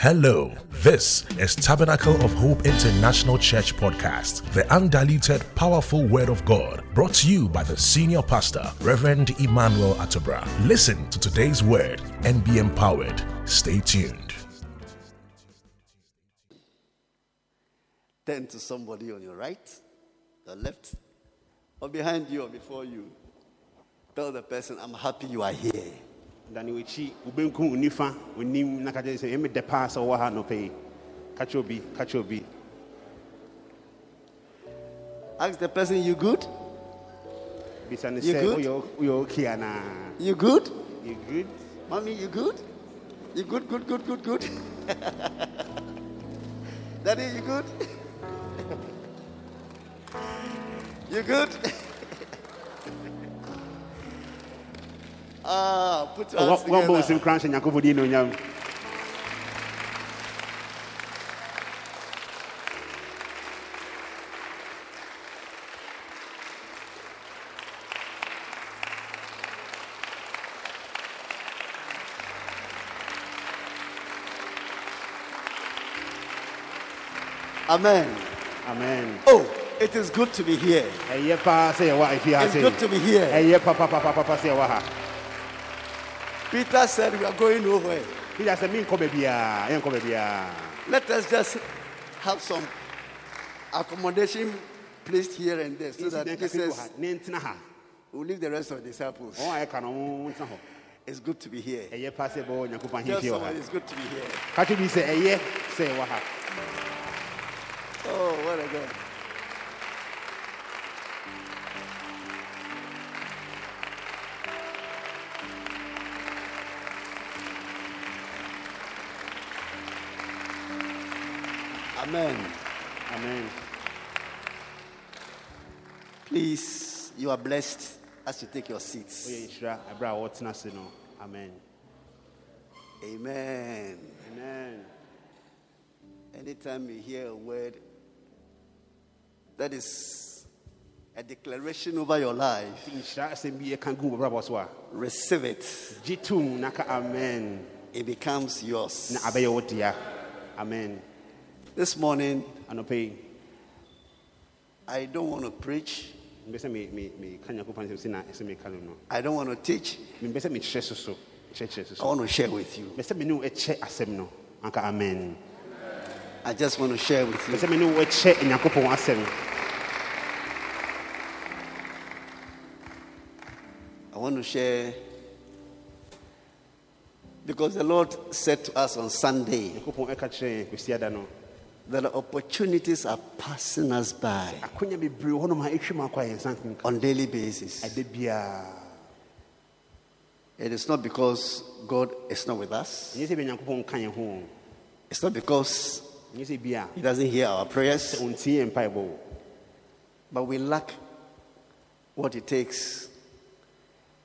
Hello, this is Tabernacle of Hope International Church Podcast, the undiluted, powerful Word of God, brought to you by the senior pastor, Reverend Emmanuel Atobra. Listen to today's word and be empowered. Stay tuned. Turn to somebody on your right, your left, or behind you or before you. Tell the person, I'm happy you are here. Dane w'akyi wobɛnku wo nifa onim na ka kyerɛ sɛ ɛmedɛ paa sɛ wowɔ ha nɔpɛ yi ka kyerɛ obi ka kyerɛ obi Ask the person, you good? bisa You sɛ woyɛ okay anaa You good? you good Mommy, you good? You good, good, good, good, good. Daddy, you good? you good? ah, put your hands wabɔ wo nsɛm together. kora nhyɛ nyankopɔn din na onyam Amen. amen Oh, it is good to be here. ɛyɛ paa sɛ yɛwɔ afie ha It's good to be here. Peter said we are going nowhere. peter sɛ menkɔ baabiaa yɛnkɔ baabiaa Let us just have some accommodation placed here and there so that Nsi this kakra bi wɔ is ha ne ntena ha we'll leave the rest of the disciples. Oh, a ɛka no wɔn oh, ntena hɔ It's good to be here. ɛyɛ paa sɛ bɛwɔ nyankopɔn Tell ahemfie wɔ ha someone it's good to be here. ka kyerɛ bi sɛ ɛyɛ sɛ yɛwɔ ha Oh, what a God. Amen. amen Please, you are blessed as you take your seats. woyɛ nhyira ɛberɛ a wɔtena ase no amen Amen. amen Anytime you hear a word that is a declaration over your life, nhyira asɛm bi ɛka gu wɔ brabɔ so a receive it. gye tom na ka amen It becomes yours. na abɛyɛ wo dea amen This morning, I don't want to preach. I don't want to teach. mbɛ sɛ mekyerɛ so so kyerɛkyerɛ so I want to share with you. mbɛ sɛ me ne wo ɛkyɛ asɛm no anka amen I just want to share with you. sɛ me ne wo ɛkyɛ nyankopɔn asɛm I want to share because the Lord said to us on Sunday that the opportunities are passing us by akonya bebree wɔ hɔnom a ɛtwam akɔ a yɛnsa nka on daily basis. ɛda It is not because God is not with us. ɛnyɛ sɛ bɛ nyankopɔn nka yɛn ho It's not because ɛnyɛ sɛ bia He doesn't hear our sɛ prayers, ɔntie yɛn mpaebɔ o but we lack what it takes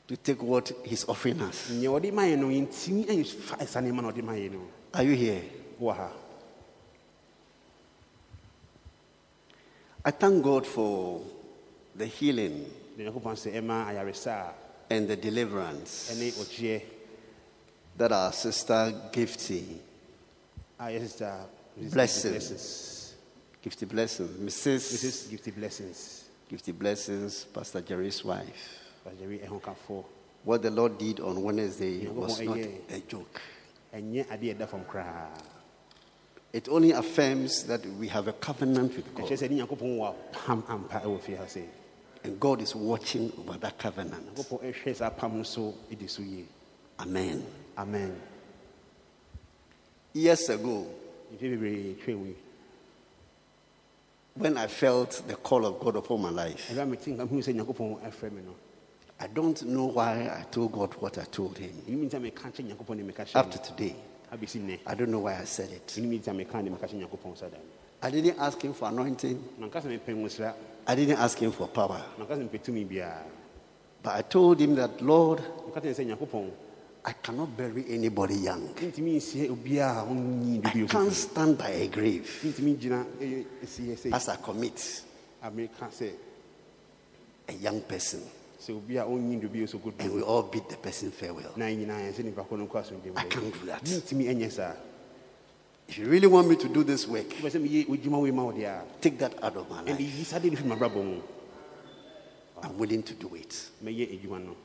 to take what He's offering us. nyɛ ɔde ma yɛn no yɛntimi ɛfa ɛsa nneɛma na ɔde ma yɛn no Are you here? wɔ ha I thank God for the healing de nyankopɔn sɛ ɛma ayaresa and the deliverance that our sister Gifty, a yɛ sister Blessing. blessings Gifty Blessings, Mrs. mrs gifty blessings Gifty Blessings, Pastor Jerry's wife. What the Lord did on Wednesday was not a joke. ɛnyɛ adeɛ ɛda fam koraa It only affirms that we have a covenant with God, sɛ ne nyankopɔn wɔ apam ampa ɛwɔ fie ha sɛ and God is watching over that covenant. nyankopɔn ɛhwɛ saa apam no so ɛdi so yie Amen. amen. Years ago, mfe bebree twɛ mu yi when I felt the call of God upon my life, ɛbɛ a mete nka hu sɛ nyankopɔn ɛfrɛ me no. I don't know why I told God what I told Him. ɛnimi nti a meka kyɛ nyankopɔn ne meka Up to today, I don't know why I said it. ɛnimi nti a meka ne meka kyɛ nyankopɔn sa da I didn't ask Him for anointing, manka sɛ mepɛ nwosra I didn't ask Him for power. manka sɛ mepɛ tumi biara But I told Him that, Lord, meka kyɛ sɛ nyankopɔn I cannot bury anybody young. ntumi nsie obiaa a ɔnyi I can't stand by a grave ntumi gyina ɛyɛ ɛsiɛ sɛ as I commit a young person sɛ obi a ɔnyi dobi so good. and we all bid the person farewell. na nyinaa yɛn sɛ nipa kɔ no nkɔ asomdwe I can't do that. mentumi ɛnyɛ saa If you really want me to do this work, wopɛ sɛ meyɛ w'adwuma wei ma wo deɛ a take that out of my life. yi sade no firi mabrabɔ mu I'm willing to do it. mɛyɛ adwuma no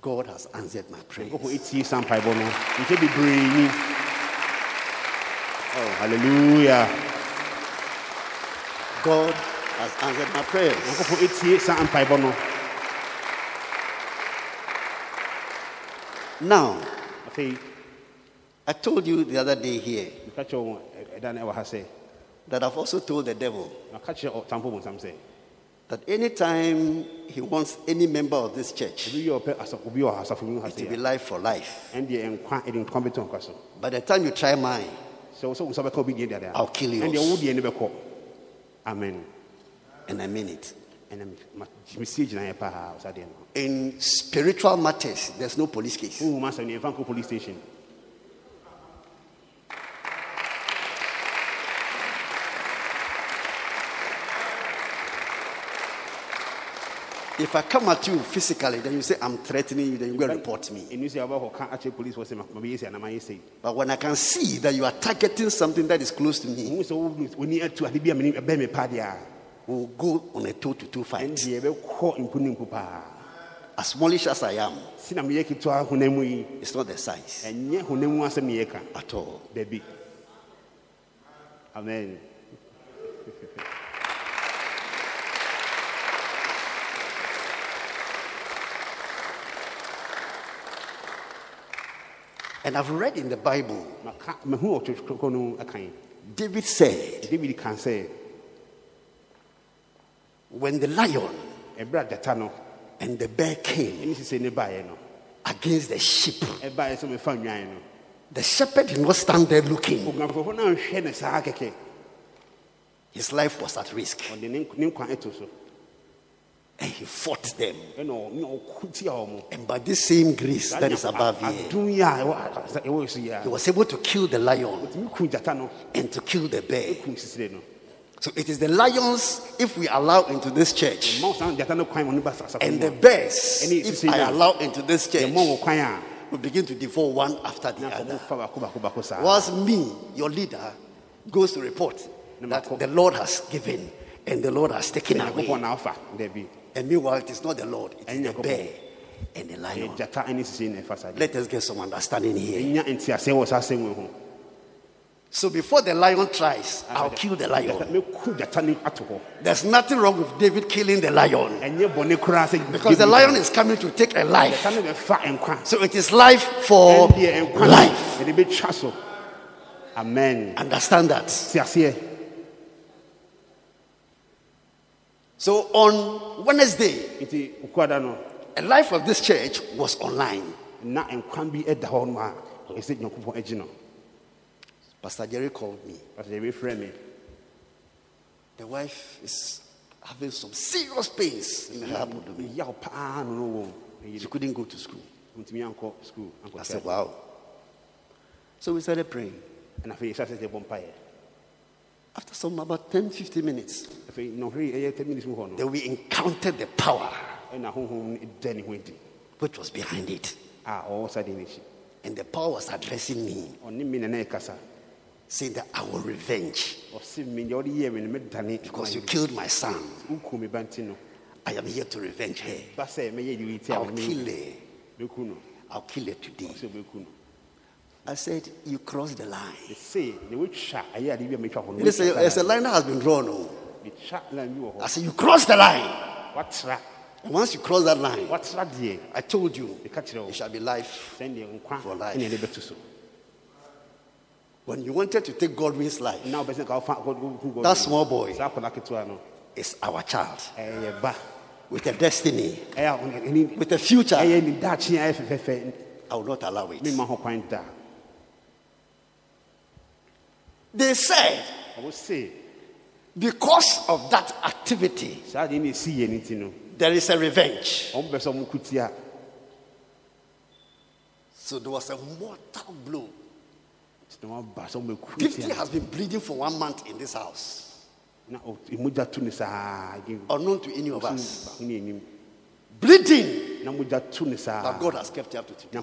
God has answered my prayer. nyankopɔn ɛtie sa mpaebɔ no nkyɛ bebree ni oh hallelujah. God has answered my prayers. nyankopɔn ɛtie sa mpaebɔ no Now, I told you the other day here meka kyerɛ wo ɛda no ɛwɔ ha sɛ that I've also told the devil ɔtamfo oh, that anytime he wants any member of this church obi yɛ ɔpɛ asa- obi wɔ asafo mu ha to be life for life, ɛndeɛ nkwa ɛde nkwa bɛtɔ nkwa so. By the time you try mine, sɛ wo sɛ wo nsa bɛka obi deɛ deɛ I'll kill yours. ɛndeɛ wo deɛ ne bɛkɔ amen. And I mean it. Ɛnɛ mesie gyinaeɛ paa wo sa deɛ no In spiritual matters, there's no police case. wohu ma asɛm ne police station If I come at you physically, then you say I'm threatening you, then you go and report me. ɛnu sɛ wobɛkɔka akyerɛ police fɔ sɛ ma- mabɛyɛ sɛ anamayɛ sei But when I can see that you are targeting something that is close to me, hu sɛ wo- w'ani atu ade bi a mene- ɛbɛn me paa we'll go on a toe to toe fight. As smallish as I am, si na meyɛ ketewa honam mu yi it's not the size ɛnyɛ honam ne yɛka at all. amen. And I've read in the Bible, maka mahu ɔtwotwokɔ no akan David said, david ka sɛ when the lion ɛberɛ a gyata no and the bear came ɛne sisɛ ne baeɛ no. against the sheep, ɛbaeɛ sɛ mefa nnwan no. The shepherd did not stand there looking. oguanfoɔfo no anhwɛ ne saa kɛkɛ His life was at risk. And he fought them. ɛna ɔ- ne ɔko tia wɔ mo. And by this same grace that is above here, adom yi a ɛwɔ a- ɛwɔ so yi a he was able to kill the lion ɔtumi ku gyata no. and to kill the bear. Ku sisire no So it is the lions, if we allow into this church, ma wo saa gyata no kwan ma no ba sa- asafo and the bears, if I allow into this church, yɛmmɔ wo kwan a will begin to devour one after the other. Whilst me, your leader, goes to report that the Lord has given and the Lord has taken away. na afa dabi And meanwhile, it is not the Lord, it is And the bear and the lion. gyata ne sisire na ɛfa saa deɛ Let us get some understanding here. ɛnya ntiaseɛ wɔ saa asɛm wei ho So before the lion tries, I'll kill the lion. mɛku gyata no ato hɔ There's nothing wrong with David killing the lion. Ɛnyɛ bɔne koraa sɛ because the lion is coming to take a life. gyata no bɛfa nkwa So it is life for life. yɛde bɛtwa so amen. Understand that. So on Wednesday, nti okuada no. a life of this church was online. Pastor Jerry called me. pasɛ yɛbɛfrɛ me The wife is having some serious pains in her abdomen. yaw paa no no wɔ She couldn't go to school. I said, Wow. So we started praying. yɛhyɛ sɛ sɛ bɔ mpaeɛ After some about 10, 15 minutes, afei nɔhwere ɛyɛ 10 minutes mu hɔ no then we encountered the power ɛna honhom no da ne ho adi which was behind it. a ɔwɔ sa deɛ n'akyi And the power was addressing me, saying that I will revenge ɔse me deɛ wode yɛɛ me no medane because you killed my son. woku me ba nti no I am here to revenge her. ba sɛ mɛyɛ de wei ti a I'll kill her. I'll kill her today. ɔsɛ bɛku no I said, You crossed the line. ɛse ne wotwa ɛyɛ ade bi a There's a, line that has been drawn. Oh. metwa line bi wɔ I said, You crossed the line. And once you cross that line, I told you, meka kyerɛ wo it shall be life. For life. When you wanted to take Godwin's life, that small boy saa akwadaa ketewa no is our child with a destiny, a with a future. ɛyɛ ne daakye a ɛyɛ I will not allow it. memma ho kwan da They said, because of that activity, saa deɛ ne ɛsi yɛ no nti no there is a revenge. ɔmo pɛ sɛ ɔmo ko tia So there was a mortal blow. Gifty has been bleeding for one month in this house. Unknown to any of us. Bleeding. But God has kept you up to today.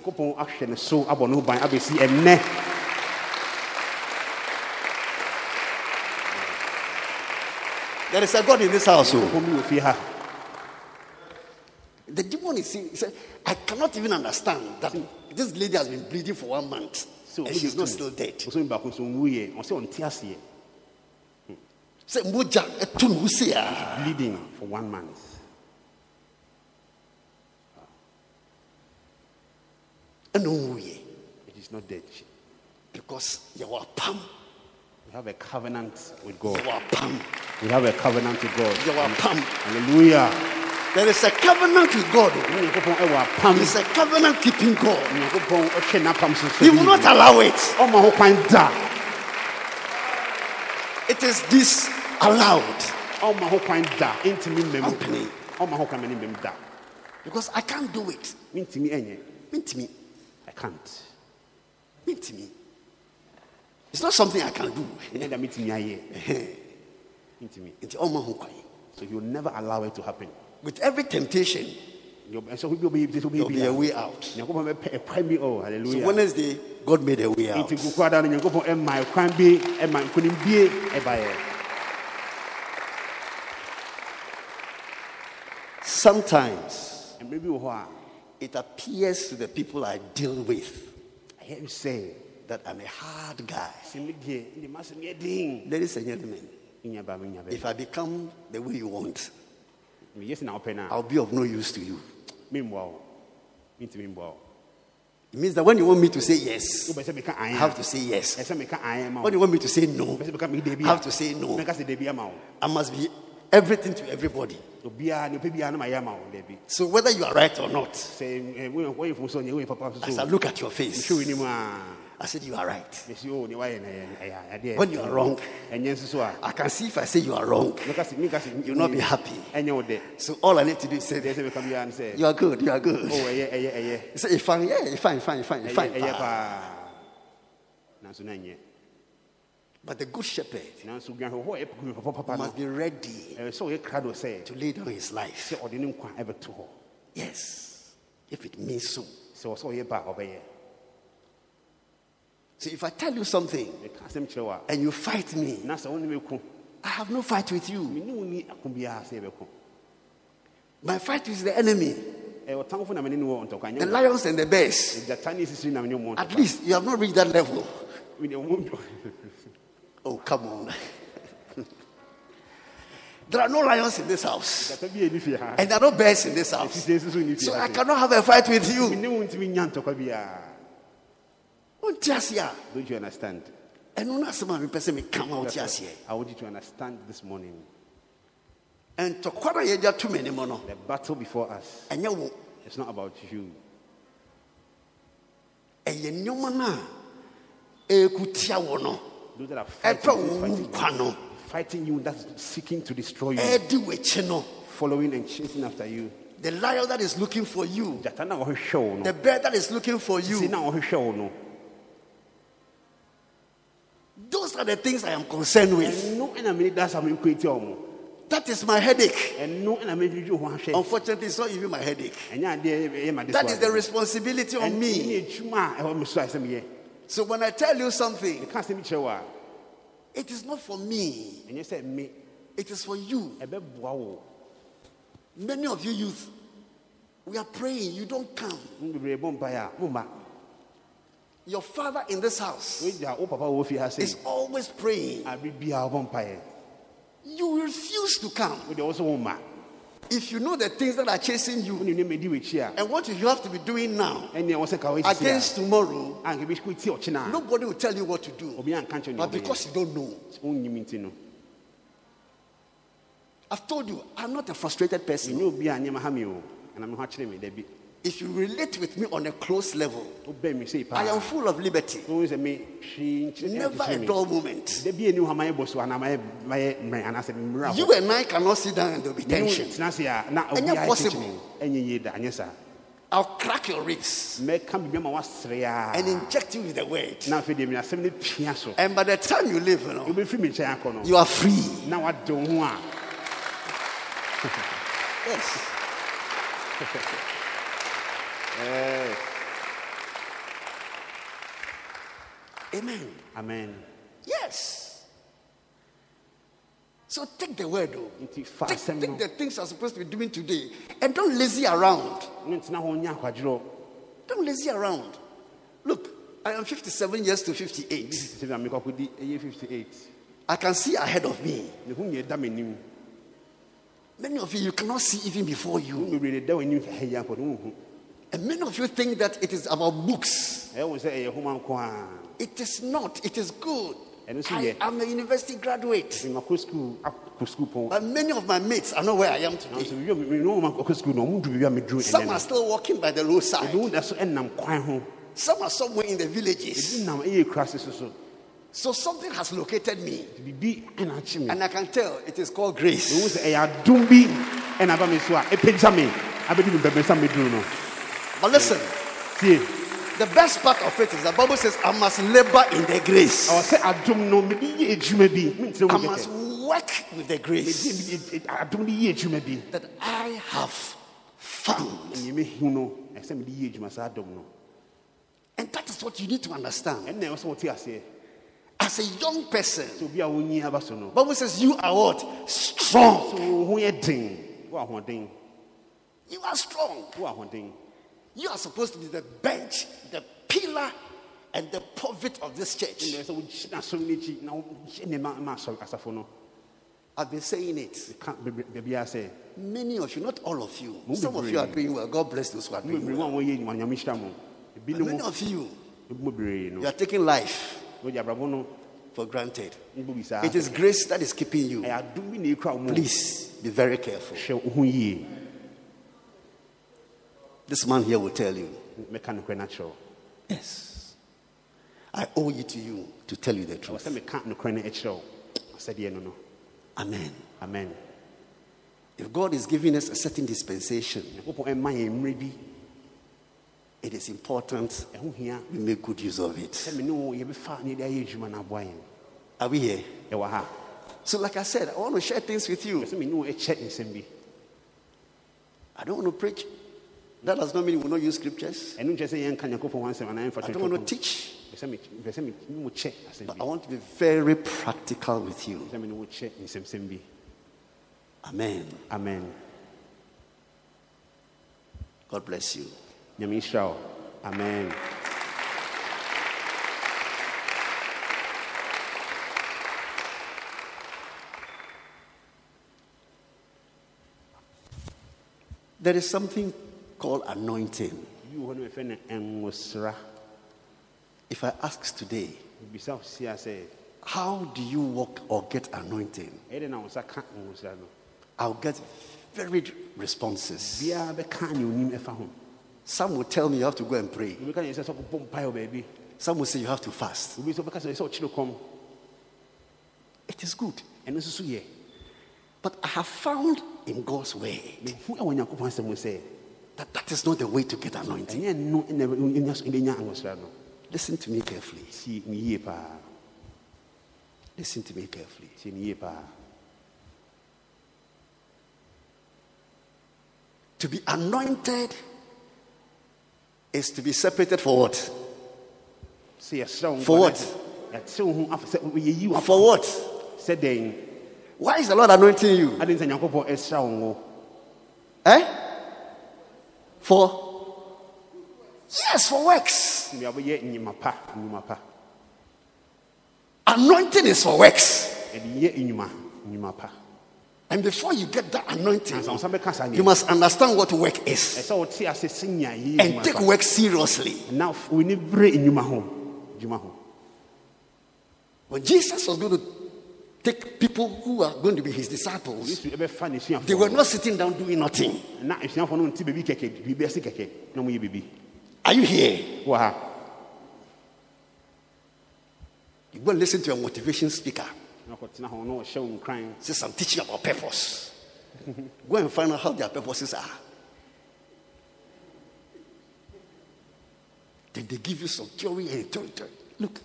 There is a God in this house. Oh. The demon is saying, I cannot even understand that this lady has been bleeding for one month and she's not still dead. ɔsɛ baako so nwuyɛ ɔsɛ ɔnte Say, Moja, etu ne ho sei a." Ah? bleeding for one month. Ah. Ɛna ɔnwuiɛ. it is not dead. Because you yɛwɔ apam we have a covenant with God. You yɛwɔ apam we have a covenant with God. You yɛwɔ apam hallelujah there is a covenant with God. Ne nyankopɔn ɛwɔ apam. He is a covenant keeping God. Nyankopɔn ɔhwɛ n'apam so he will not allow it. Ɔma ho kwan da. It is disallowed. Ɔma ho kwan da. Ntumi mmam Company. ɔma ho kwan ma ne mmam da. Because I can't do it. Mentumi ɛnyɛ. Mentimi i can't. It's not something I can do. Ɛnyɛ da metumi ayɛ. Mentumi nti ɔma ho kwan. So will never allow it to happen with every temptation ɛsɛ obi obi there will be a way out. Nyankopɔn bɛpɛ ɛkwan bi so Wednesday God made a way out. Nti kuku ada no nyankopɔn ɛma ɛkwan bi ɛma nkonimdie ɛbaeɛ sometimes mmerɛ bi wɔ hɔ a it appears to the people I deal with ɛyɛ me sɛ that I'm a hard guy. Sɛ me deɛ ne ma sɛ meyɛ den ladies and gentlemen menya ba menya if I become the way you want I'll be of no use to you. Memboa wo mentumi mboa wo it means that when you want me to say yes wobɛ sɛ meka I have to say yes. Ɛsɛ meka aeɛ ma when you want me to say no wobɛ sɛ meka mede dabi I have to say no. Meka sɛ dabi ama wo I must be everything to everybody. Obiaa ne ɔpɛ biaa na mayɛ ama wo dabi so whether you are right or not eh, woyɛ woyɛ fo so nyɛ woyɛ papa so? As I look at your face mehwɛ w'anim a I said you are right mɛsi o ne woayɛ no ɛyɛ- ɛyɛ adeɛ when you are wrong ɛnyɛ nso so a I can see if I say you are wrong meka sɛ meka sɛ You'll not be happy. ɛnyɛ wo dɛ so all I need to do is say deɛ sɛ meka biaa no sɛ you are good you are good o ɛyɛ ɛyɛ ɛyɛ He said, fine, yeah, fine, fine, fine, fine." ɛyɛ pa." paa nanso na ɛnyɛ But the good shepherd nanso dwanhwɛ hɔ a ɛyɛ papa papa no must be ready ɛyɛ sɛ ɔyɛ krado sɛ to lay down his life. sɛ ɔde ne nkwa ɛbɛto hɔ Yes, if it means so. sɛ ɔsɛ ɔyɛ ba a ɔbɛyɛ So if I tell you something meka asɛm kyerɛ wo a and you fight me, na sɛ wo ne mɛku I have no fight with you. mene wo ni ako biara sɛ yɛbɛko My fight is the enemy, ɛyɛ ɔtamfo na mene ne wɔ ntɔkwa the lions and the bears. gyata ne sisiri na mene wɔ At least you have not reached that level. Oh, come on. there are no lions in this house, gyata bi ɛni fie ha and there are no bears in this house. so nni fie So ha I cannot have a fight with you. Mene wo ntumi nya ntɔkwa biara Won't you see? don't you understand And no asɛm a mepɛ sɛ meka ma wote aseɛ I want you to understand this morning. Ɛntɔkwa no a yɛgya to m'anim no the battle before us ɛnyɛ wo? it's not about you. Ɛyɛ nneɔma no a ɛkutia wo no those that are ɛpɛ fighting wo you, wu fighting, nkwa no fighting you that's seeking to destroy you. Ɛdi w'akyi no following and chasing after you. The lion that is looking for you. Gyata na wo no the bird that is looking for you. na ɔhwehwɛ wo no those are the things i am concerned with. Ɛno ɛna mene da sa menkɔ tia wo mo that is my headache. Ɛno ɛna medwedwe ho ahwɛ. Unfortunately it's not even my headache. Ɛnyɛ adeɛ ɛyɛ ma de that is the responsibility on me. Ne adwuma a ɛwɔ me so a ɛsɛ meyɛ so when i tell you something meka asɛm kyerɛ wo a it is not for me. ɛnyɛ sɛ me. It is for you. Many of you youth we are praying. You don't come your father in this house woagya wo papa wɔ fie ha is always praying. Abe biaa wobɔ mpaeɛ you refuse to come. Wode wo so womma if you know the things that are chasing you wone ne madi w'akyi a and what you have to be doing now ɛneɛ wɔ sɛ ka woakyisi against tomorrow a anka bɛkɔ ti ɔkyena a nobody will tell you what to do. obi anka nkyɛ ne but because you don't know. Wonnyim nti no. I've told you i'm not a frustrated person ɛnyɛ obi a nneɛma ha me o ɛna me ho akyerɛ me dabi if you relate with me on a close level wobɛ me sei i am full of liberty. Wohu sɛ me? Hwee nkyerɛ never a dull moment. Da bi ani hɔ mayɛ bɔ so anaa mayɛ mayɛ mmerɛ anaasɛ mmerɛ you and i cannot sit down and there will be tension. tena ase a na Ɛnyɛ obiara possible. kyekyere ɛnyɛ yie da anyɛ saa i'll crack your ribs mɛka biribi ama woasere a and inject you with the word. Na afei deɛ mene asɛm no pia so. And by the time you leave you know wobɛfiri me nkyɛn akɔ no you are free. Na wade wo ho a yes amen amen Yes. So take the word, though. Take, take the things you're supposed to be doing today and don't lazy around. ne ntena hɔ nyɛ akwadworɔ Don't lazy around. Look, I am 57 years to 58. sɛ bi a mekɔkɔdi ɛyɛ 58 I can see ahead of me. mehu nyɛ da m'anim Many of you, you cannot see even before you. Wo bebree ne da w'anim hɛ yi akɔ ne wohu And many of you think that it is about books. ɛyɛ wo sɛ ɛyɛ homa nko a It is not. It is good. I am a university graduate. makɔ skul akɔ skul pɔn But many of my mates are not where I am today. biribi a me- me ne wɔn akɔ skul no ɔmo du biribi a meduru Some are still walking by the roadside. ebi wo da so ɛnam kwan ho Some are somewhere in the villages. nam ɛyɛ kurase so so So something has located me. biribi ɛna akye me And I can tell it is called grace. But listen, tie the best part of it is the Bible says, I must labor in the grace. ɔwɔ sɛ adom no mede yɛ adwuma bi. Mentena I mu must work with the grace Mede- adom no yɛ adwuma bi. that I have found. ɛneɛ mehu no. Ɛsɛ mede yɛ adwuma saa adom no. And that is what you need to understand. ɛnna ɛwɔ sɛ wɔte aseɛ As a young person, sɛ obi a wonyi aba so no. Bible says you are what? Strong. sɛ wo ho yɛ den wo ahoɔden You are strong. You are supposed to be the bench, the pillar, and the pivot of this church. ɛnna ɛsɛ wogyina asɔre no akyi na wohyɛ nneɛma ma asɔre asafo no I've been saying it. ka baabiaa sɛ Many of you, not all of you. Some of you are doing well. God bless those who are doing well. wo a wɔyɛ nnwuma nyame hyira mo But many of you, you are taking life wode abrabɔ no for granted. mbɔ bi saa It is grace that is keeping you. ɛyɛ adom bi na ɛkura wo mu Please be very careful. hwɛ wo ho yie This man here will tell you. mɛka nokorɛ no akyerɛ wo Yes. I owe it to you to tell you the truth. meka nokorɛ no akyerɛ wo sɛdeɛ no no Amen. amen If God is giving us a certain dispensation, nyankopɔn ɛma yɛn mmerɛ bi it is important we make good use of it. me ne wo yɛbɛfa ne yɛde ayɛ adwuma no aboa yɛn Are we here? So, like I said, I want to share things with you. Ɛwɔ me ne wo ɛkyɛ nsɛm bi I don't want to preach. That does not mean we will not use scriptures. ɛno nkyerɛ sɛ yɛnka nyankopɔn ho asɛm anaa yɛmfa I don't want to teach, sɛ me pɛ sɛ me ne wo kyɛ asɛm but I want to be very practical with you. sɛ me ne wo kyɛ nsɛmsɛm bi Amen. amen God bless you. amen There is something called anointing. bi wɔ hɔ no yɛfrɛ no ɛnwosra If I ask today, bisa wo sia sɛ how do you walk or get anointing? ɛyɛ dɛ na wo nsa ka nwosra no I'll get varied responses. biara bɛka ne onim ɛfa ho Some will tell me you have to go and pray. obi ka ne sɛ sɛ kɔbɔ mpae wɔ baabi Some will say you have to fast. obi nso bɛka sɛ sɛ ɔkyerɛ kɔm It is good. ɛno nso so yɛ But I have found in God's way mehu ɛwɔ nyankopɔn asɛm mu sɛ that that is not the way to get anointing. ɛnyɛ no ɛna ɛnya ɛnya nwosra no Listen to me carefully. tie ne yie Listen to me carefully. tie ne yie To be anointed is to be separated for what? sɛ yɛsrɛ wo For what? na yɛte wo ho afa sɛ yɛyi wo afa For what? Why is the Lord anointing you? ade sɛ nyankopɔn ɛsra wo ngo Eh? For? Yes, for works. nea wobɛyɛ nnwuma pa nnwuma pa Anointing is for works. ɛde yɛ nnwuma nnwuma pa And before you get that anointing, ansa wo sa bɛka saa you must understand what work is ɛsɛ wote ase sɛnya yɛyɛ and take work seriously. na w'ani bere nnwuma ho dwuma ho When Jesus was going to take people who are going to be his disciples, yesu ɛbɛfa ne they were not sitting down doing nothing. na asuafoɔ no nte baabi kɛkɛ biribi ase kɛkɛ na moyɛ biribi Are you here? ha You go and listen to a motivation speaker. na ɔkɔtena hɔ na ɔhyɛ wo nkran Says, I'm teaching about purpose. go and find out how their purposes are. Then they give you some theory and theory. Look,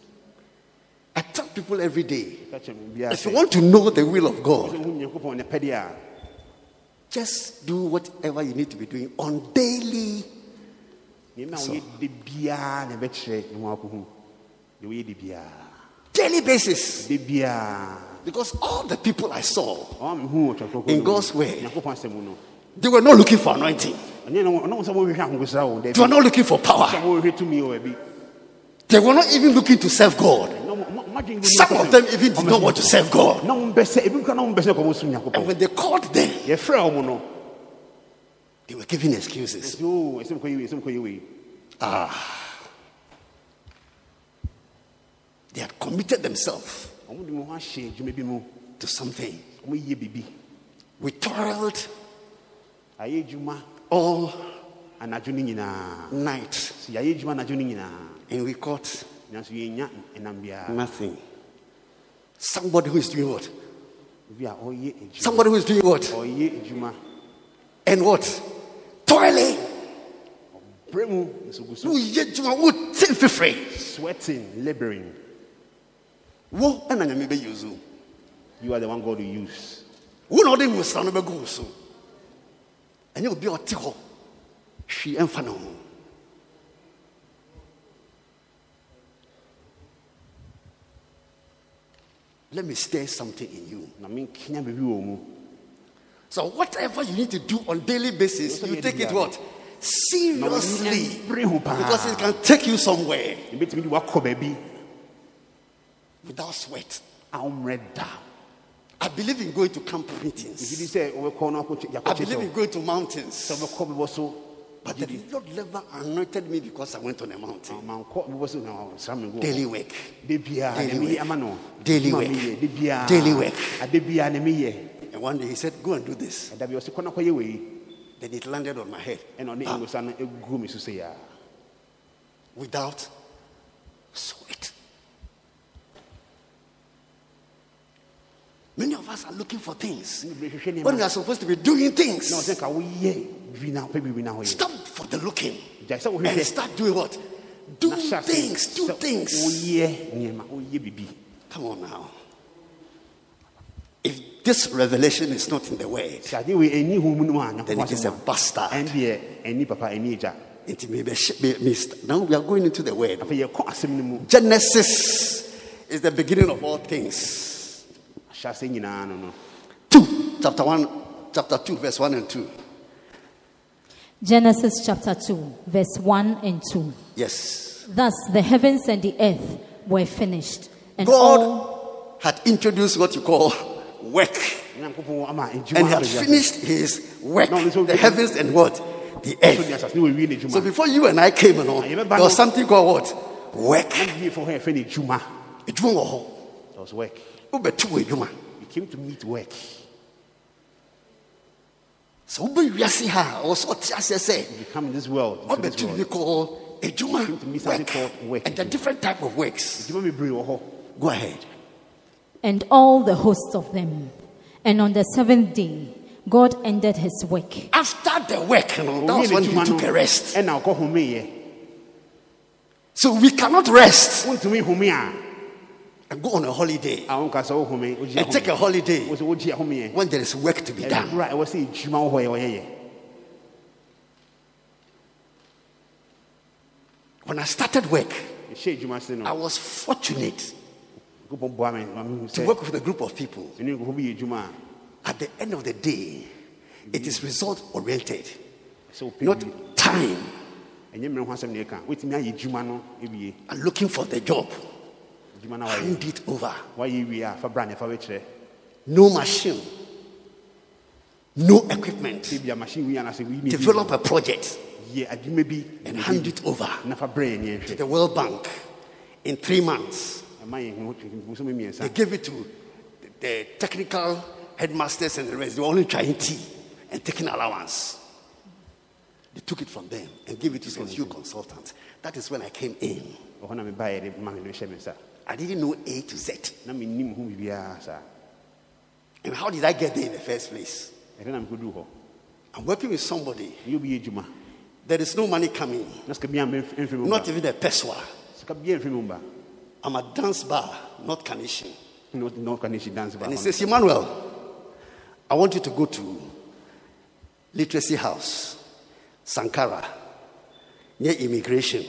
I tell people every day ka kyerɛ me biara if you want to know the will of God, wohu nyankopɔn ne pɛdeɛ a just do whatever you need to be doing on daily. So- woyɛ de biara na ɛbɛkyerɛ ne ho akɔhu deɛ woyɛ de biara daily basis. Because all the people I saw, ɔma mehu wɔ twerɛsɛm In. God's way. nyankopɔn asɛm mu no they were not looking for anointing. ɔnyɛ no ɔno sɛ wɔhwehwɛ ahonkosra wo They were not looking for power. wɔhwehwɛ tumi wɔ baabi They were not even looking to serve God. Some of them even did not want to serve God. na wɔn bɛsɛ ebi nkwa na wɔn bɛsɛ kɔmɔ sum And when they called them, yɛfrɛ wɔn no. they were giving excuses. ɛsɛ o ɛsɛ mkɔ yi wei ɛsɛ mkɔ yi wei ah. They had committed themselves ɔmo de wɔn ho ahyɛ adwuma bi mu. to something. We toiled all night. So yɛayɛ adwuma anadwo and we caught nanso yɛnya ɛnam biara nothing. Somebody who is doing what? bi a ɔyɛ adwuma Somebody who is doing what? Oh, and what? Toiling. brɛ mu nso gu so Who yet who think free. sweating laboring Wo ɛna nyame bɛyi so. you are the one God will use Wo na ɔde nwosra no bɛgu wo so. Ɛnyɛ obi a ɔte hɔ. Hwee ɛmfa ne ho. Let me stir something in you. na menkenya biribi wɔ mu So whatever you need to do on daily basis, you take it what? Seriously. bere ho paa Because it can take you somewhere ɛbɛtumi de wakɔ baabi without sweat. wommerɛ da I believe in going to camp meetings. sɛ wobɛkɔ no I believe in going to mountains. Wobɛkɔ bebɔ so But the Lord never anointed me because I went on a mountain. bebɔ so na sra me Daily work. Daily work. Daily work. meyɛ, de biara Daily work. ade biara na meyɛ And one day he said, Go and do this. ɛda bi ɔse kɔ na kɔyɛ wei Then it landed on my head And ɔne ngosa no ɛgu me so sɛ without sweat. Many of us are looking for things when we are supposed to be doing things. ɔsɛ ka woyɛ biribi na wopɛ biribi na woyɛ Stop for the looking and start doing what? Do na hyɛ ase things, do things. woyɛ nneɛma woyɛ biribi Come on now. If this revelation is not in the word, sɛ ade wei ɛni hu mu no a then it is a bastard. ɛndeɛ papa ɛni agya It may be sh- be missed. Now we are going into the word. afei yɛkɔ asɛm no mu Genesis is the beginning of all things. Ahyɛ ase nyinaa no no 2, chapter 1, chapter 2, verse 1 and 2. Genesis chapter 2, verse 1 and 2. Yes. Thus the heavens and the earth were finished, and all God had introduced what you call work. And he had finished his work. No, this will The heavens and what? The so earth. asase ne wɔwie ne So before you and I came along, you remember there was something called what? Work. na biefo hɔ yɛfrɛ ne adwuma Adwuma wɔ hɔ. There was work Wobɛtu wɔ adwuma. we came to meet work sɛ wobɛ wiase ha a ɔwɔ sɛ ɔte aseɛ sɛ we come in this world into this ɔbɛtu world. bi called adwuma Came to meet something work. and the different type of works adwuma bebree wɔ hɔ go ahead and all the hosts of them. And on the seventh day, God ended his work. after the work you know, that was when he took a rest ɛna ɔkɔ homeeɛ so we cannot rest wontumi home a and go on a holiday. A wonka sɛ wohome wogyina and take a holiday. Wo sɛ wogyia homeɛ when there is work to be done. ɛberɛ a ɛwɔ sɛ adwuma wɔ hɔ yɛ wɔyɛyɛ when i started work ɛhyɛ adwuma se i was fortunate nyankopɔn boa me ma mehu to work with a group of people. Ɛne nkurɔfo bi yɛ adwuma a at the end of the day it is result oriented. Not time. Ɛnyɛ mmerɛ ho asɛm ne ɛka wotumi ayɛ adwuma no wie and looking for the job adwuma no a wayɛ hand it over. Wayɛ wie a fa bra ne fa no machine. No equipment. Sɛ bia machine wie anasɛ wii develop a project adwuma bi. and hand it over to the World Bank in three months. ɛma yɛ ho twɛnmu so They gave it to the technical headmasters and the rest. They were only trying tea and taking allowance. They took it from them and gave it to some few consultants. That is when I came in. Ɔhɔ na mebaeɛ de ma me no hyɛ me nsa I didn't know A to Z. na mennim ho biribiaa saa And how did I get there in the first place? ɛdɛ na mekɔduu hɔ I'm working with somebody. ne obi yɛ There is no money coming, na sika bia mfiri mu not even a pesewa. sika bia mfiri mu ba I'm a dance bar, not na ɔka ne hyi dance bar. And he says, Emmanuel, I want you to go to Literacy House, Sankara, near immigration.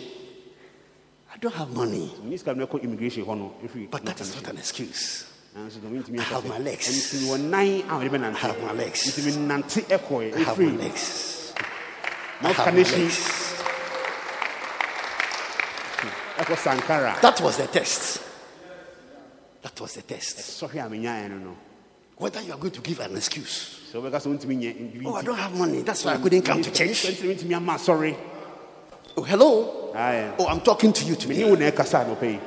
I don't have money. Ni sika immigration hɔ no ɛfiri But that is not an excuse. Nanso deɛ mentumi I have my legs. ɛnti mewɔ nan a mede bɛnante. I have my legs. Nti menante ɛkɔe I have my legs. I have my legs. That was the test. That was the test. Sɔhwɛ a menyaeɛ no no. Whether you are going to give an excuse. Sɛ wobɛka sɛ wontumi nyɛ biribi Oh, I don't have money. That's why I couldn't come to church. Nti mentumi ama asɔre. Oh, hello. Oh, I'm talking to you today. wo na ɛkasa anɔpa yi.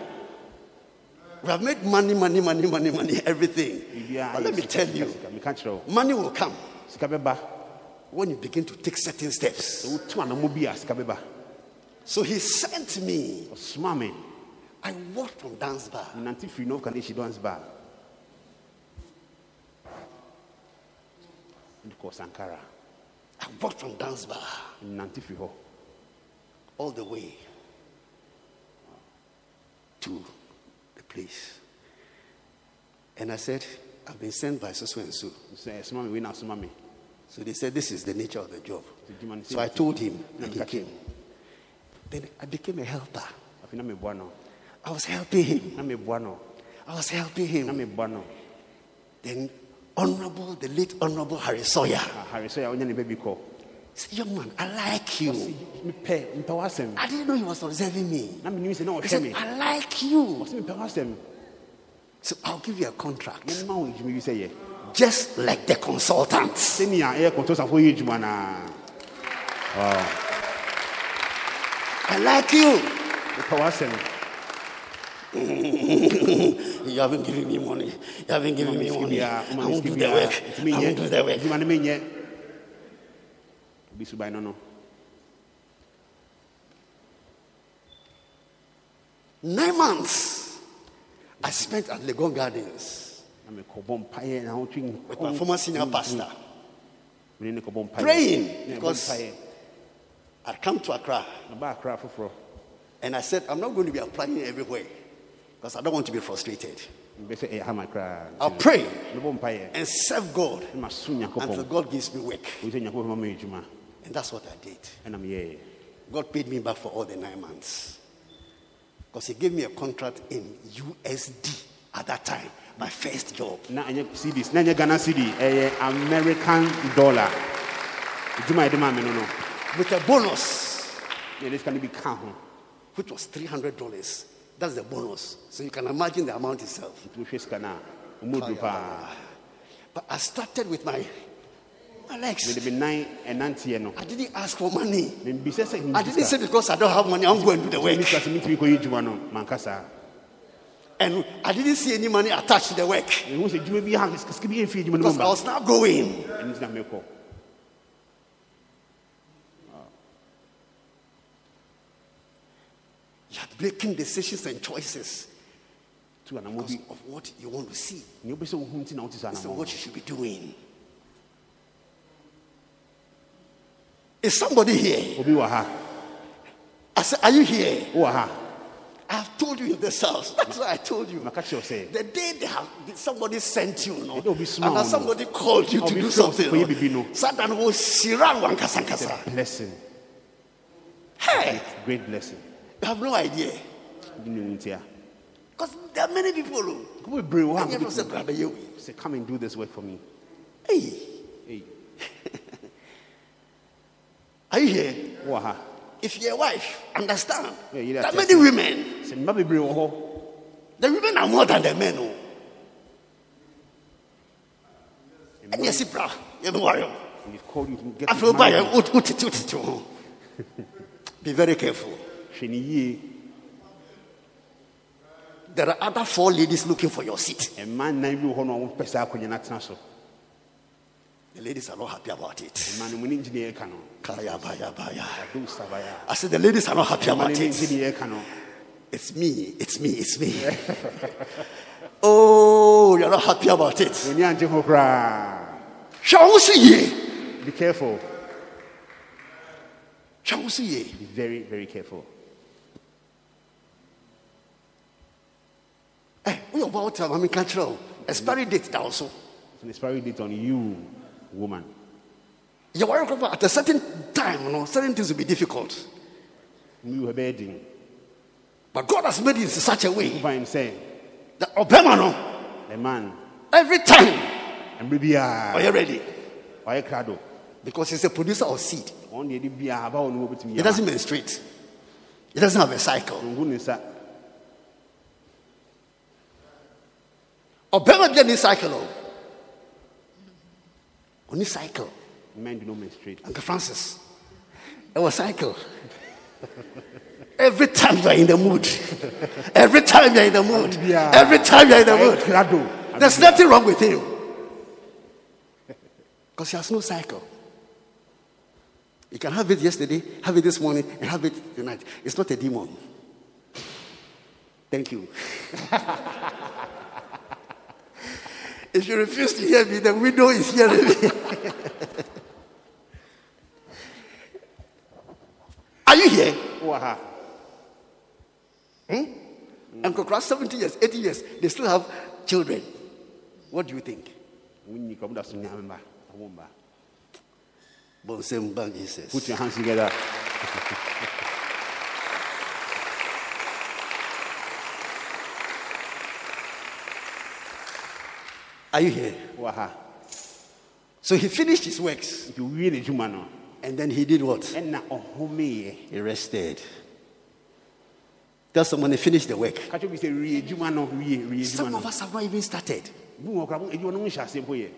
We have made money, money, money, money, money, everything. Ah, but let me tell you, sika. Meka kyerɛ wo. money will come when you begin to take certain steps. Sɛ wotu anammɔ bi a sika bɛba. So he sent me. Oh, I walked from dance bar. Menante firi North Kaneshie dance bar. Mede kɔɔ Sankara. I walked from dance bar Menante firi hɔ. All the way to the place. And I said, I've been sent by so so and so. Sɛ ɛsoma me wei na asoma me. So they said, This is the nature of the job. Nti dwuma no So I told him, and he came. Then I became a helper. Afei na meboa no. I was helping him. Na meboa no. I was helping him. Then Honorable, the late Honorable Harry Sawyerr Ah, Harry sɛ ɔnya ne baabi kɔ. said, Young man, I like you. Mepɛ mepɛ w'asɛm. I didn't know he was observing me. Na menim sɛ na He said, me. I like you. Ɔsɛ mepɛ w'asɛm. So I'll give you a contract. Mɛma wo adwuma bi sɛ yɛ. Just like the consultants. Sɛnea ɛyɛ kɔntɔsafo yɛ adwuma naa. I like you. Mepɛ. You haven't given me money. You haven't given me money. I won't do the work. I won't do the work. Adwuma no menyɛ. No no. Nine months I spent at Legon Gardens Na mekɔbɔ mpaeɛ na wotwe with my former senior pastor. Mene ne kɔbɔ mpaeɛ. Praying, because- I'd come to Accra Na ba akra foforɔ. and I said, I'm not going to be applying everywhere because I don't want to be frustrated. Mbɛ sɛ eh, ɛyɛ hama koraa. I'll pray and serve God until God gives me work. Obi sɛ Nyankopɔn ma me adwuma. And that's what I did. And I'm here. God paid me back for all the nine months. Because he gave me a contract in USD at that time, my first job. ɛnyɛ cedis na ɛnyɛ ghana cedi american dollar adwuma a yɛde maa me no no With a bonus, sika no bi ka ho which was $300. That's the bonus. So you can imagine the amount itself. nti wohwɛ sika no uh, a ɔmu duru paa But I started with my, my legs. mede me nan eh, ɛnanteɛ no I didn't ask for money. I didn't say because I don't have money, I'm going to do the work. sika sɛ metumi kɔyɛ adwuma no manka saa And I didn't see any money attached to the work. ɛhu sɛ adwuma bi ha sika bi ɛmfi Because I was now going. ɛno nti na mekɔ You're making decisions and choices because of what you want to see. nea wobɛ sɛ wohu nti na wote saa This is what you should be doing. Is somebody here? obi wɔ ha I said, Are you here? wowɔ I've told you in this house. That's why I told you. The day they have somebody sent you, no, The day will be small, and no. somebody called you to do something. for you, baby, no. Satan will shiran kasa kasa. blessing Hey, great blessing you have no idea. wode ne wo ntia Because there are many people who kɔbɔ bebree wɔ and everyone said, "Brother, you." say come and do this work for me Hey, hey are you here? If you're a wife, understand. Yeah, you there have are many women. sɛ mma bebree wɔ hɔ The women are more than the men. Oh. And yes, bra, you worry. Oh. And they've called you to get I feel ut- Be very careful. hwɛ ne yie There are other four ladies looking for your seat. The ladies are not happy about it. mmaa no mu ne ngye ne yɛka no Kaya, baya, baya. I said the ladies are not happy about no ne ngye it. ne yɛka no It's me, it's me, it's me. oh, you're not happy about it. wɔni angye ho koraa Shall we see ye? be careful Shall we see ye? be very very careful Eh, we about time. I mean, control. Expiry date also. it's an expiry date on you woman You worry about at a certain time, you know, certain things will be difficult. bɛyɛ den But God has made it in such a way wofa him sɛ that Obama, no, the man every time, mmerɛ biaa are you ready? ɔyɛ krado Because he's a producer of seed. ɔn deɛ de biaa aba wɔ no wɔbɛtumi He doesn't menstruate. He doesn't have a cycle. ɔngu ne nsa Obama any cycle. Oh. Only cycle. men do not menstruate Uncle Francis. It was cycle. Every time you're in the mood. Every time you're in the mood. Yeah. Every time you're in the mood. There's nothing wrong with him. Because he has no cycle. You can have it yesterday, have it this morning, and have it tonight. It's not a demon. Thank you. if you refuse to hear me, the widow is hearing me. Are you here? wowɔ ha hmm? And across 70 years, 80 years, they still have children. What do you think? wonyi kɔ moda so nya memba ɔwo mba Bonsem bang Jesus. put your hands together Are you here? wowɔ ha So he finished his works nti owie n'adwuma and then he did what? ɛna ɔhomeeɛ He rested. Tell someone he finished the work. ka kyɛ bi sɛ wie adwuma no wie wie Some of us have not even started. bu wɔ kora adwuma no mo nhyɛ aseɛ mpo yɛ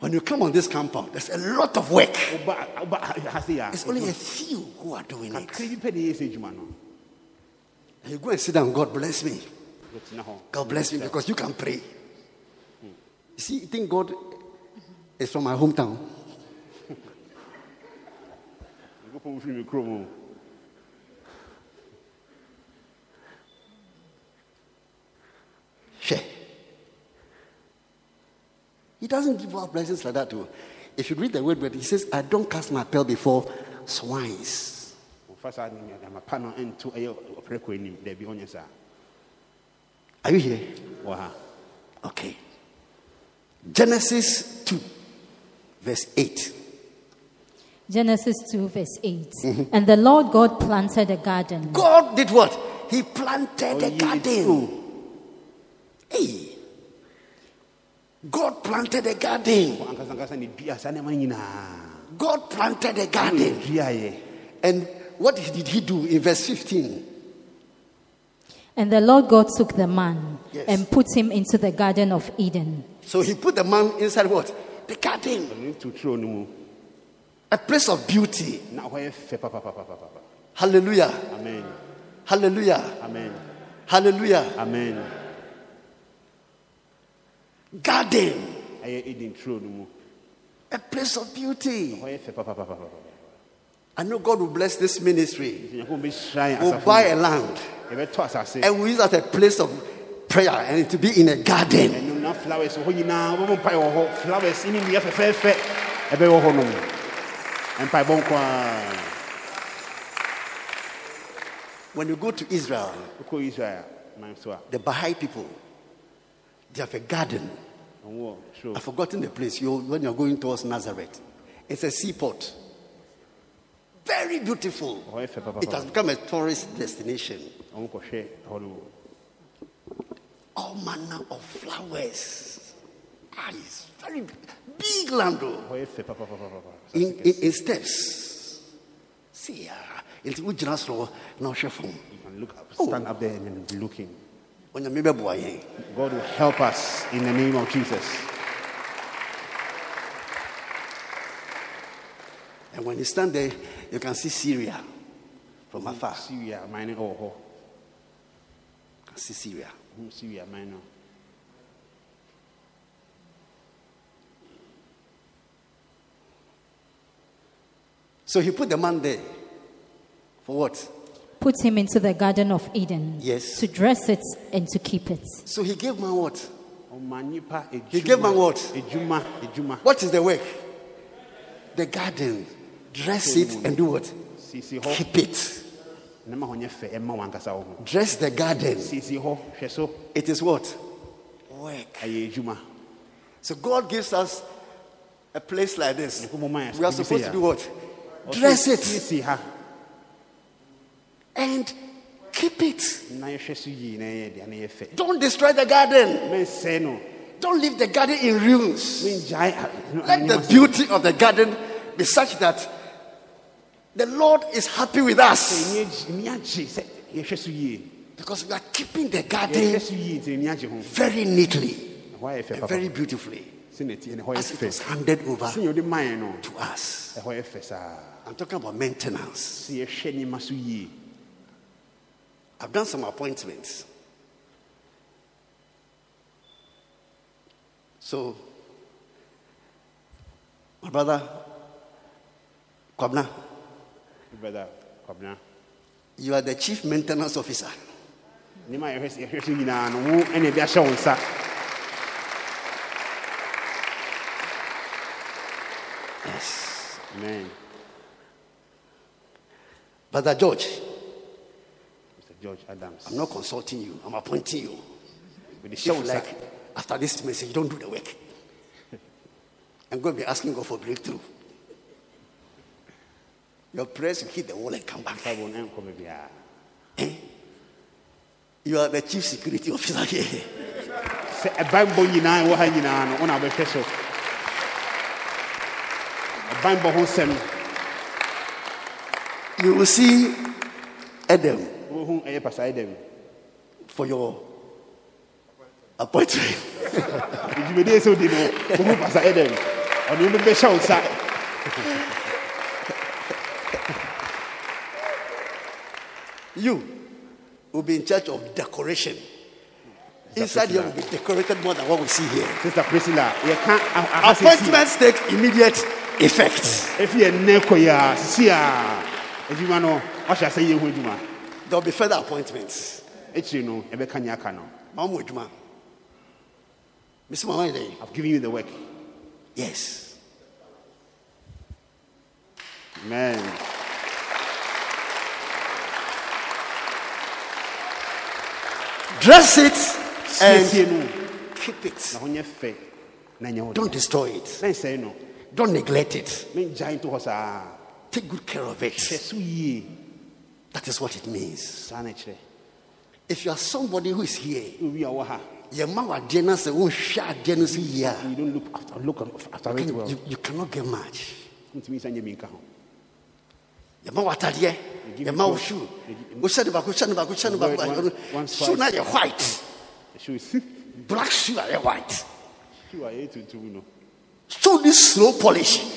When you come on this compound, there's a lot of work. woba woba ha It's only a few who are doing it. kakra bi pɛ ne yɛ sɛ adwuma no And you go and sit down, God bless me. God bless me because you can pray. You see, you think God is from my hometown? nyankopɔn mfiri me kurom o Share. He doesn't give out blessings like that. Too. If you read the word, but he says, I don't cast my pearl before swines. Are you here? Wow. Okay. Genesis 2, verse 8. Genesis 2, verse 8. Mm-hmm. And the Lord God planted a garden. God did what? He planted a Ɔyɛ garden. Hey. God planted a garden. ankasa ankasa ne dua saa nneɛma nyinaa God planted a garden. And what did he do in verse 15? And the Lord God took the man Yes. and put him into the Garden of Eden So he put the man inside what? The garden. ɔno toturo no mu A place of beauty. Hallelujah. amen Hallelujah. amen Hallelujah. amen Garden. ɛyɛ eden turo no mu A place of beauty. hɔ yɛ fɛ papapapapa I know God will bless this ministry. nti nyankopɔn bɛhyirae We'll buy a land and we'll use that as a place of prayer and it to be in a garden. ɛnum na flowers wɔ hɔ nyinaa wobɛbɔ mpae wɔ hɔ flowers ne nnua fɛfɛɛfɛ ɛbɛwɔ hɔ nom mpaebɔ nko a When you go to Israel, wokɔ israel man so a the Baha'i people, they have a garden. I've forgotten the place you, when you're going towards Nazareth. It's a seaport. Very beautiful. hɔ yɛ fɛ It has become a tourist destination. ɔmo kɔhwɛ hɔ no All manner of flowers. Ah, it's very big land in, in, in steps. See, ah, nti wogyina soro na ɔhwɛ fam you can look up stand up there and looking onyame bɛboa yɛn god will help us in the name of jesus and when you stand there you can see syria from mm, afar. Syria man no ɛwɔ hɔ can see syria. Hu syria man no. So he put the man there for what? Put him into the Garden of Eden Yes. to dress it and to keep it. so he gave man what? Ɔma nipa He gave man what? edwuma edwuma what is the work? The garden dress it and do what? Keep it. Na ma hɔ nyɛ fɛ ɛma wankasa wo ho dress the garden. Sisi hɔ it is what? Work. So god gives us a place like this. Nyankopɔn ma yɛn we are supposed to do what? Dress it. and keep it. na yɛhwɛ so yie na ɛyɛ deɛ na ɛyɛ fɛ Don't destroy the garden. Don't leave the garden in ruins. Let the beauty of the garden be such that the Lord is happy with us because we are keeping the garden very neatly and very beautifully as it was handed over to us. I'm talking about maintenance. I've done some appointments. So, my brother, Kwabna, you are the chief maintenance officer. nneɛma a yɛhwɛ so- yɛhwɛ so nyinaa no wo ɛne ɛde ahyɛ wo nsa Yes. amen Brother George, mr george adams I'm not consulting you, I'm appointing you. If hyɛ wo like, after this message, you don't do the work. I'm going to be asking God for breakthrough. Your prayers will hit the wall and come back. bible no ɛnkɔ baabiaa eh? You are the chief security officer here. sɛ ɛbanbɔ nyinaa ɛwɔ ha nyinaa no wona wobɛhwɛ so. Ɛbanbɔ ho nsɛm. You will see Adam. Wohu ɛyɛ pasae dɛm for your appointment. dwumadie sɛ wodi no wohu pasae dɛm ɔne wo bɛhyɛ wo nsa You will be in charge of decoration. Inside here will be decorated more than what we see here. sister priscilla yɛka aha sɛsi Appointments take immediate effect. ɛfi ɛnnɛ kɔ yi a sisi a adwuma no wahyɛ asɛ yɛhu adwuma There will be further appointments. akyiri no ɛbɛka nyɛ aka no Mr. Mama i've given you the work Yes. amen Dress it and keep it. ho nyɛ fɛ na nyɛ wo Don't destroy it. Don't neglect it. mengyae nto hɔ saa Take good care of it. That is what it means. saa na kyerɛ If you are somebody who is here, owi a wɔ ha your mama adeɛ na sɛ wonhwɛ adeɛ no so yie a, you don't look after, look after it well you, you cannot get much. Ntumi nsa nyɛ bi nka ho yɛma wo atadeɛ give you yɛma wo clothes. shoe They give- wohyɛ ne baako hyɛ ne baako hyɛ ne Wear baako one- one shoe size. no yɛ white. Black shoe a yɛ white. Shoe a ɛyɛ tuntum no. Shoe ne slow polish.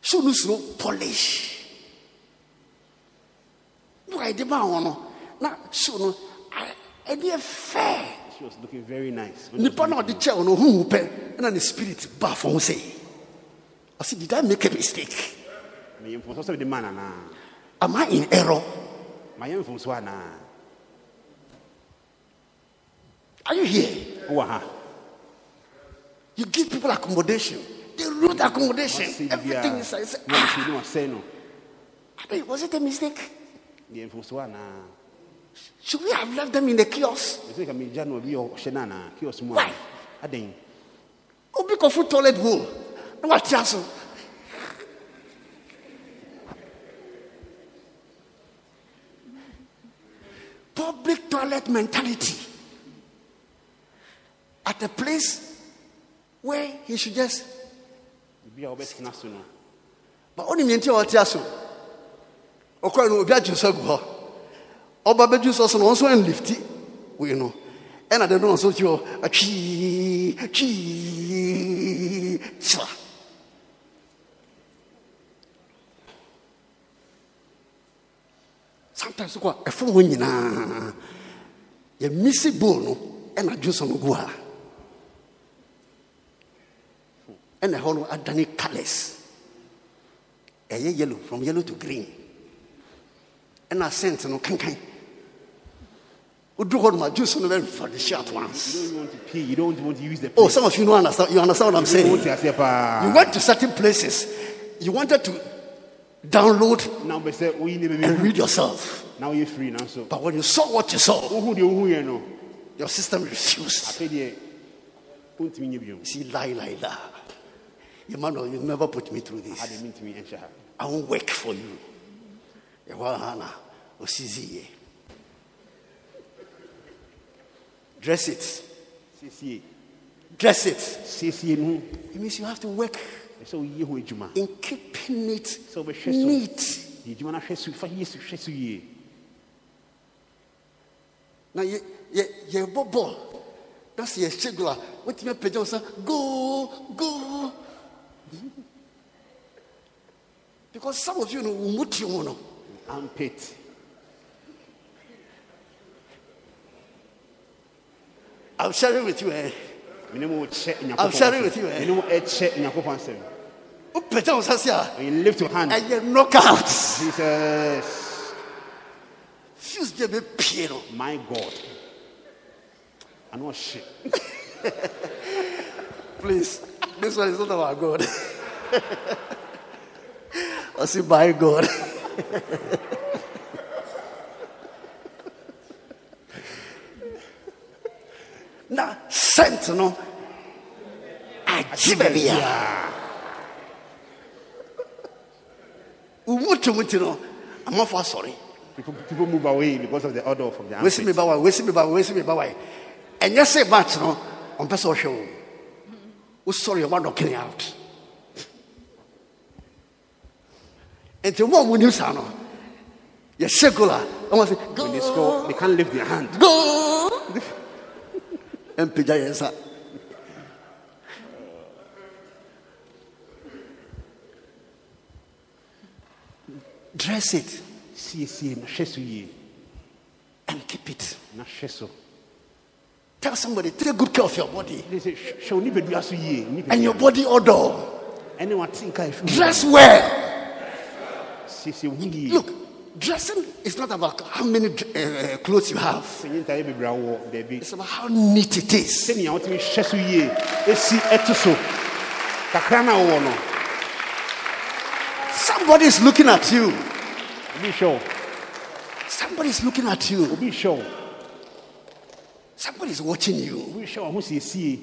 Shoe no slow polish. Ne wayɛde ma wo no. Na shoe no. Ɛde yɛ she was looking very nice. Nipa na ɔde kyɛ wo no huhu pɛ ɛna ne spirit ba fam sɛ ɔse did i make a mistake? Meyɛ mfomso sɛ mede am i in error? Mayɛ are you here? Ha You give people accommodation. They wrote accommodation. Everything is I say, ah, ɔde ne wasɛe no I mean, was it a mistake? anaa Should we have left them in the kiosk? ɛsɛ ka megya no obi a ɔhyɛ no anaa kios mu Why? Obi kofu toilet bowl. What so. Public toilet mentality. At a place where he should just obi a wobɛtena so no. But only me until aso. Ɔkɔɛ no obi agye so agu hɔ. Ɔba bɛgye so so no ɔnso anlifti wei no. Ɛna de no ɔnso kyi hɔ. Atwii twii sometimes kɔ a ɛfom hɔ nyinaa. Yɛmisi bowl no ɛna dwo so no gu ha. Ɛna ɛhɔ no adane colors ɛyɛ yellow from yellow to green. Ɛna scent no kankan. Wodu hɔ noma juice no bɛmfa de hyɛ at once. You don't want to pee you don't want to use the oh some of you know understand you understand what i'm saying. wote aseɛ paa you went to certain places. You wanted to download na wobɛ sɛ woyi ne and read yourself. Na woyɛ free nanso but when you saw what you saw wohu deɛ wohuyɛ no your system refused. Afei deɛ wontumi nyɛ biom see lie like that Emmanuel, you never put me through this. mentumi nhyɛ ha I won't work for you. Yɛhɔ Hannah, oh, osizi yie. Dress it. Dress it. It means you have to work sɛ woyie ho adwuma in keeping it sɛ wobɛhwɛ so. neat. yɛ adwuma no hwɛ so fa yie so hwɛ so yie. Na yɛ yɛ yɛbɔ bɔɔl. Na sɛ yɛhyɛ goal a wotumi apagya wo goal goal because some of you no wo mu mu no. Ampet i'm sharing with you eh? Mene mu kyɛ I'm sharing with you, eh? mene mu ɛkyɛ nyankopɔn asɛm wopagya wo sa se a when you lift your hand. Ɛyɛ knockout jesus. Fuse bi a bɛpie no my god. Ano ɔhye please this one is not about god. I say by god. Na scent no agye baabiaa womutom nti no amafo asɔre. People, people move away because of the order from the wesi me armpit. ba wa wesi me ba wa wesi me ba wa ɛnyɛ sɛ match no ɔmpɛ sɛ ɔhwɛ wo. Wosɔre ɛwa knocking out. Nti mo a monim saa no goal a ɔma sɛ when they score they can't lift their hand. Goal! Ɛmpagya yɛn nsa dress it. Siesie no hwɛ and keep it. Na tell somebody take good care of your body. They say, hwɛ hwɛ wo nipadua so yie wo and your body odor. Ɛne watenka ɛfi dress well. Siesie wo ho Look, dressing is not about how many uh, clothes you have. sɛ nyɛ ntaeɛ bebree awɔ daabi It's about how neat it is. Is looking at you. obi hwɛ Somebody is looking at you. obi hwɛ Somebody is watching you. obi hwɛ wo ho siesie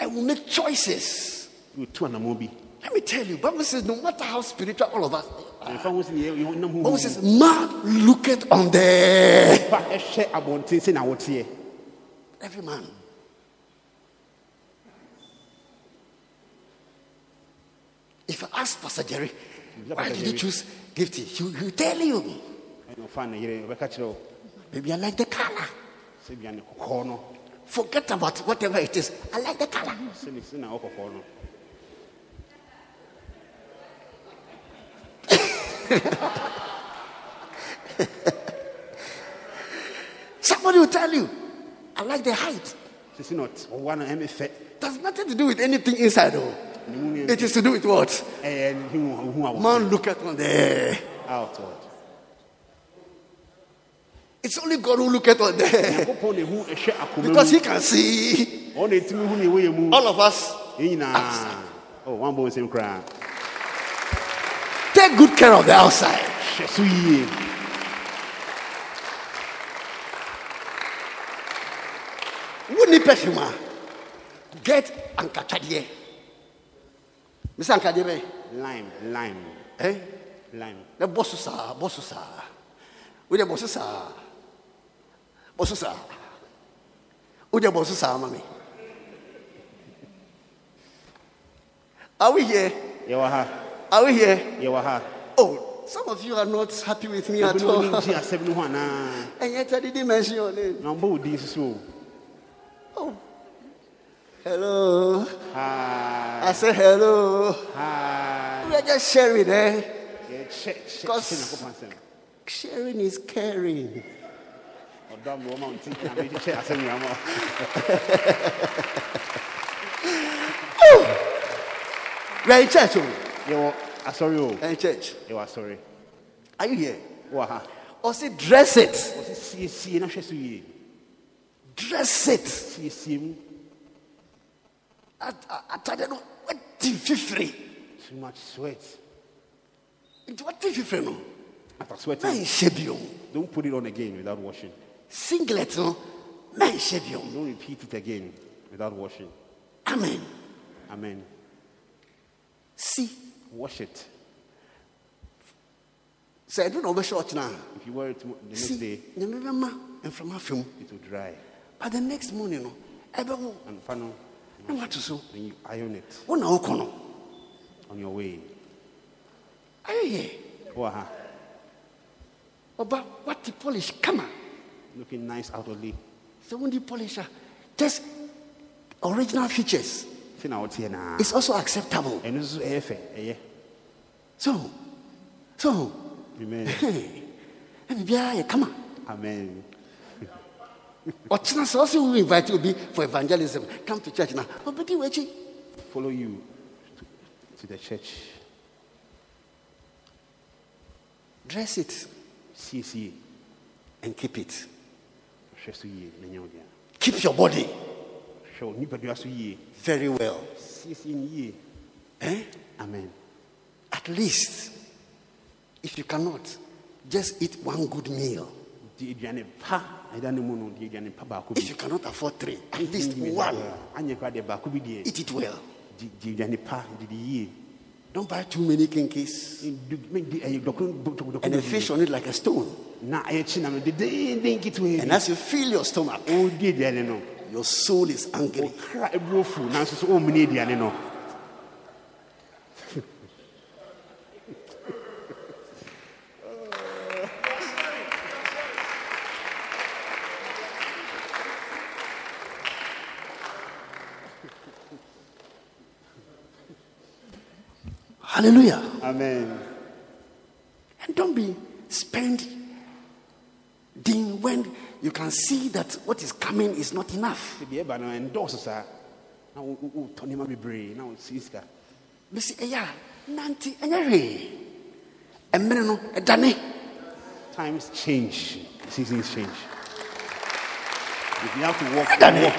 And will make choices. wotu anammɔ bi Let me tell you, Bible says no matter how spiritual all of us, ɛmfa ho sɛ ne yɛ- yɛnam ho Bible says man looketh on the ba ɛhwɛ abɔnten sɛ na woteɛ every man. If I ask Pastor Jerry, why did you choose Gifty? He will tell you. ɛne ɔfa ne yere ɔbɛka kyerɛ wo Maybe I like the color. sɛ bia ne kɔkɔɔ no Forget about whatever it is. I like the color. sɛne sɛ na ɔkɔkɔɔ no Somebody will tell you, I like the height. sɛsi na ɔte- ɔwa no ɛme fɛ It has nothing to do with anything inside, though. It is to do with what? ɛyɛ ne hu hu awɔ Man, look at on there. outward It's only God who look at on there nyankopɔn na ɛhu ɛhwɛ akoma because mu He can see ɔna ɛtumi hu ne ɛwɔ yɛ mu all of us. yɛn nyinaa oh, wambɔ nsɛm koraa Take good care of the outside. hwɛ so yie Who need perfume? ah? Get ankachadie. Mr. Ankachadie, lime lime eh? lime The boss is boss is ah. With the boss is ah. Boss is ah. With the boss is ah, mommy. Are we here? ha Are we here? Oh, some of you are not happy with me at all. ne ngye asɛm no ho anaa And yet I didn't mention your name. Hello. ha I say hello. ha We are just sharing, eh? yɛkyɛ kyɛ Because- kyɛ Sharing is caring. ɔdɔ me wɔma wo nti na mekyɛ asɛm nyama We are in church, oh. yɛwɔ asɔre o We are in church. yɛwɔ asɔre Are you here? wowɔ ha Or say dress it. ɔse siesie na hwɛ so yie Dress it. Siesie mu At at at no. The fifty? too much sweat What the fifty no? after sweating shebium. don't put it on again without washing Singlet no. Shebium. don't repeat it again without washing Amen. amen See, Wash it. sɛ ɛdu na ɔbɛhyɛ ɔkyena If you wear it the next si day, nyame bɛma mframa afem it will dry. but the next morning no ɛbɛwo And final, na wato so then you iron it wo na wokɔ no on your way. ayɛyɛ Oh, uh-huh. ɔba wate polish kama Looking nice outwardly. sɛ wondi polish a just original features Thing out here now. is also acceptable And this is. Eh, so so Amen. na come on. Amen. Sɛ ɔsɛ wo invite obi for evangelism come to church w'akyi Follow you to, the church. dress it CCA. and keep it Hwɛ so yie na nyɛ wo dea. keep your body Hwɛ wo nipadua so yie. very well CCA ni yie. eh? Amen. at least if you cannot just eat one good meal Di aduane pa ɛda ne mu no di aduane pa baako if you cannot afford three at least mm, one saa. Anyɛ koraa deɛ baako bi deɛ. eat it well Di di aduane pa didi yie. don't buy too many kenkeys mm, Du- me- di- eh, ɛyɛ dɔkono- dɔkono- dɔkono and bebree. fish on it like a stone na eh, ɛyɛ kyi na me dedenden ketewa and as you fill your stomach oh, no. your soul is angry oh, hallelujah Amen. and don't be spending when you can see that what is coming is not enough Ebi ɛba no ɛndɔɔso saa. Na wo- wo- wotɔ nneɛma bebree na wosi sika. bɛsi ɛyɛ a nante ɛnyɛ hwee ɛmene no ɛdane Times change. Seasons change. If you have to walk, walk.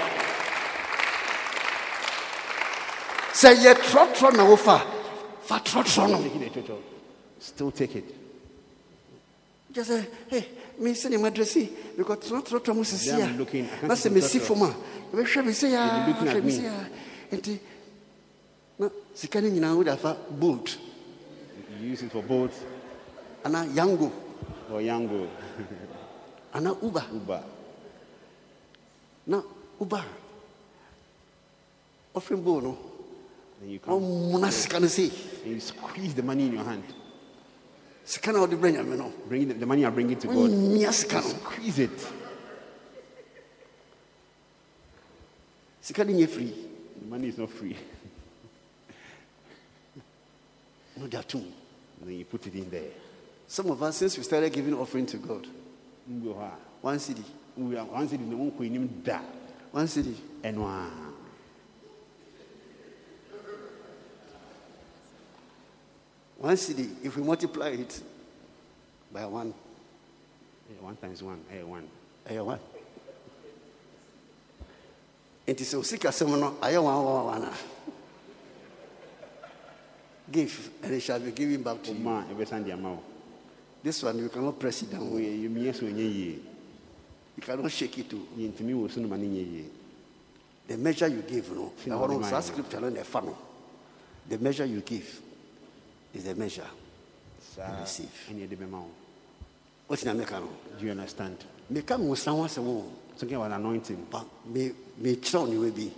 sɛ yɛ trɔtrɔ na wofa fa trɔtrɔ Take it, Chocho. Still take it. Just say, hey, me sɛ ne madrɛsi because trɔtrɔtrɔ mu sisi Them looking, I can't see trɔtrɔ. fam a yɛbɛhwɛ me They'll be ah, looking at me. me. sɛ a nti na sika no nyinaa wode afa bolt. You use it for Bolt anaa yango. Or Yango, anaa uber. Uber. na uber. Ɔfrɛ bowl no Then you come ɔmuna sika no sei and you squeeze the money in your hand. sika na wode brɛ nyame no Bring it, the money I bring it to God. ɔnyia sika no Squeeze it. sika no firi The money is not free. na wode atom And then you put it in there. some of us since we started giving offering to god Mbu hɔ a, one city mbu a, Once it is the one da. one city And a one city if we multiply it by one. One times one ɛyɛ one. Ɛyɛ one. Nti sɛ osi kasɛm no ayɛ one one one a give and it shall be given back to you. Ɔma a ɛbɛsan de ama wo. This one you cannot press it down. Woyɛ- yɛmiɛ so ɛnyɛ yie. You cannot shake it oh. too yɛntumi wɔ so no ma no nyɛ yie. The measure you give no ɛhɔ no saa scripture no na ɛfa no. The measure you give is the measure saa receive. ɛne ɛde bɛma wo wɔtina meka no do you understand? Nwosa ho asɛm o talking about anointing. ba me- mekyerɛ wo newa bi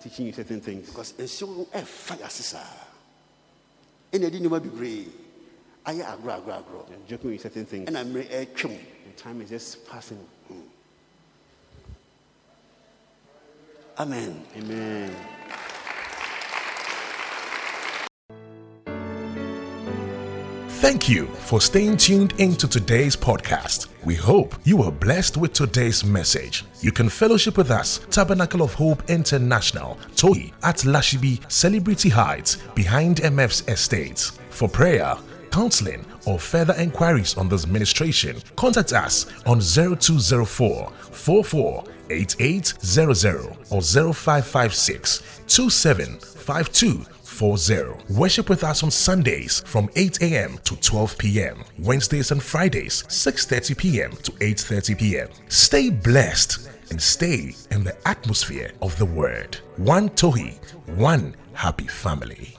teaching you certain things. Because nsuo no ɛfa yɛase saa ɛna ɛde nneɔma bebree ayɛ agorɔ agorɔ agorɔ and joking with certain things. Ɛna mmerɛ ɛtwam and time is just passing. Amen. Amen Thank you for staying tuned into today's podcast. We hope you were blessed with today's message. You can fellowship with us, Tabernacle of Hope International, Toy at Lashibi Celebrity Heights, behind MF's estate. For prayer, counseling, or further inquiries on this ministration, contact us on 0204 44 8800 or 0556 2752 40. Worship with us on Sundays from 8 a.m. to 12 p.m. Wednesdays and Fridays 6:30 p.m. to 8:30 p.m. Stay blessed and stay in the atmosphere of the word. One Tohi, one happy family.